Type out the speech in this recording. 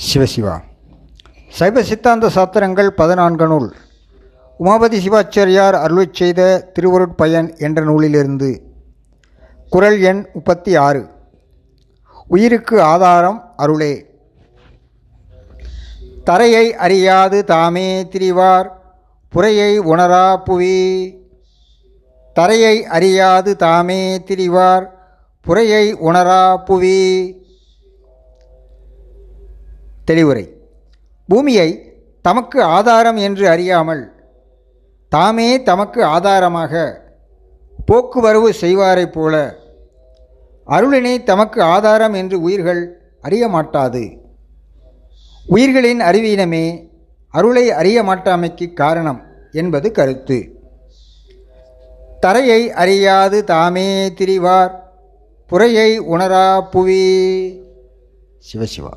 சிவசிவா சைவ. சித்தாந்த சாத்திரங்கள் பதினான்கு நூல். உமாபதி சிவாச்சாரியார் அருளை செய்த திருவருட்பயன் என்ற நூலிலிருந்து. குறள் எண் முப்பத்தி ஆறு உயிருக்கு ஆதாரம் அருளே. தரையை அறியாது தாமே திரிவார் புறையை உணரா புவி. தரையை அறியாது தாமே திரிவார் புறையை உணரா புவி. தெளிவுரை. பூமியை தமக்கு ஆதாரம் என்று அறியாமல் தாமே தமக்கு ஆதாரமாக போக்குவரவு செய்வாரைப் போல அருளினை தமக்கு ஆதாரம் என்று உயிர்கள் அறிய மாட்டாது. உயிர்களின் அறிவீனமே அருளை அறிய மாட்டாமைக்கு காரணம் என்பது கருத்து. தரையை அறியாது தாமே திரிவார் புறையை உணரா புவி. சிவசிவா.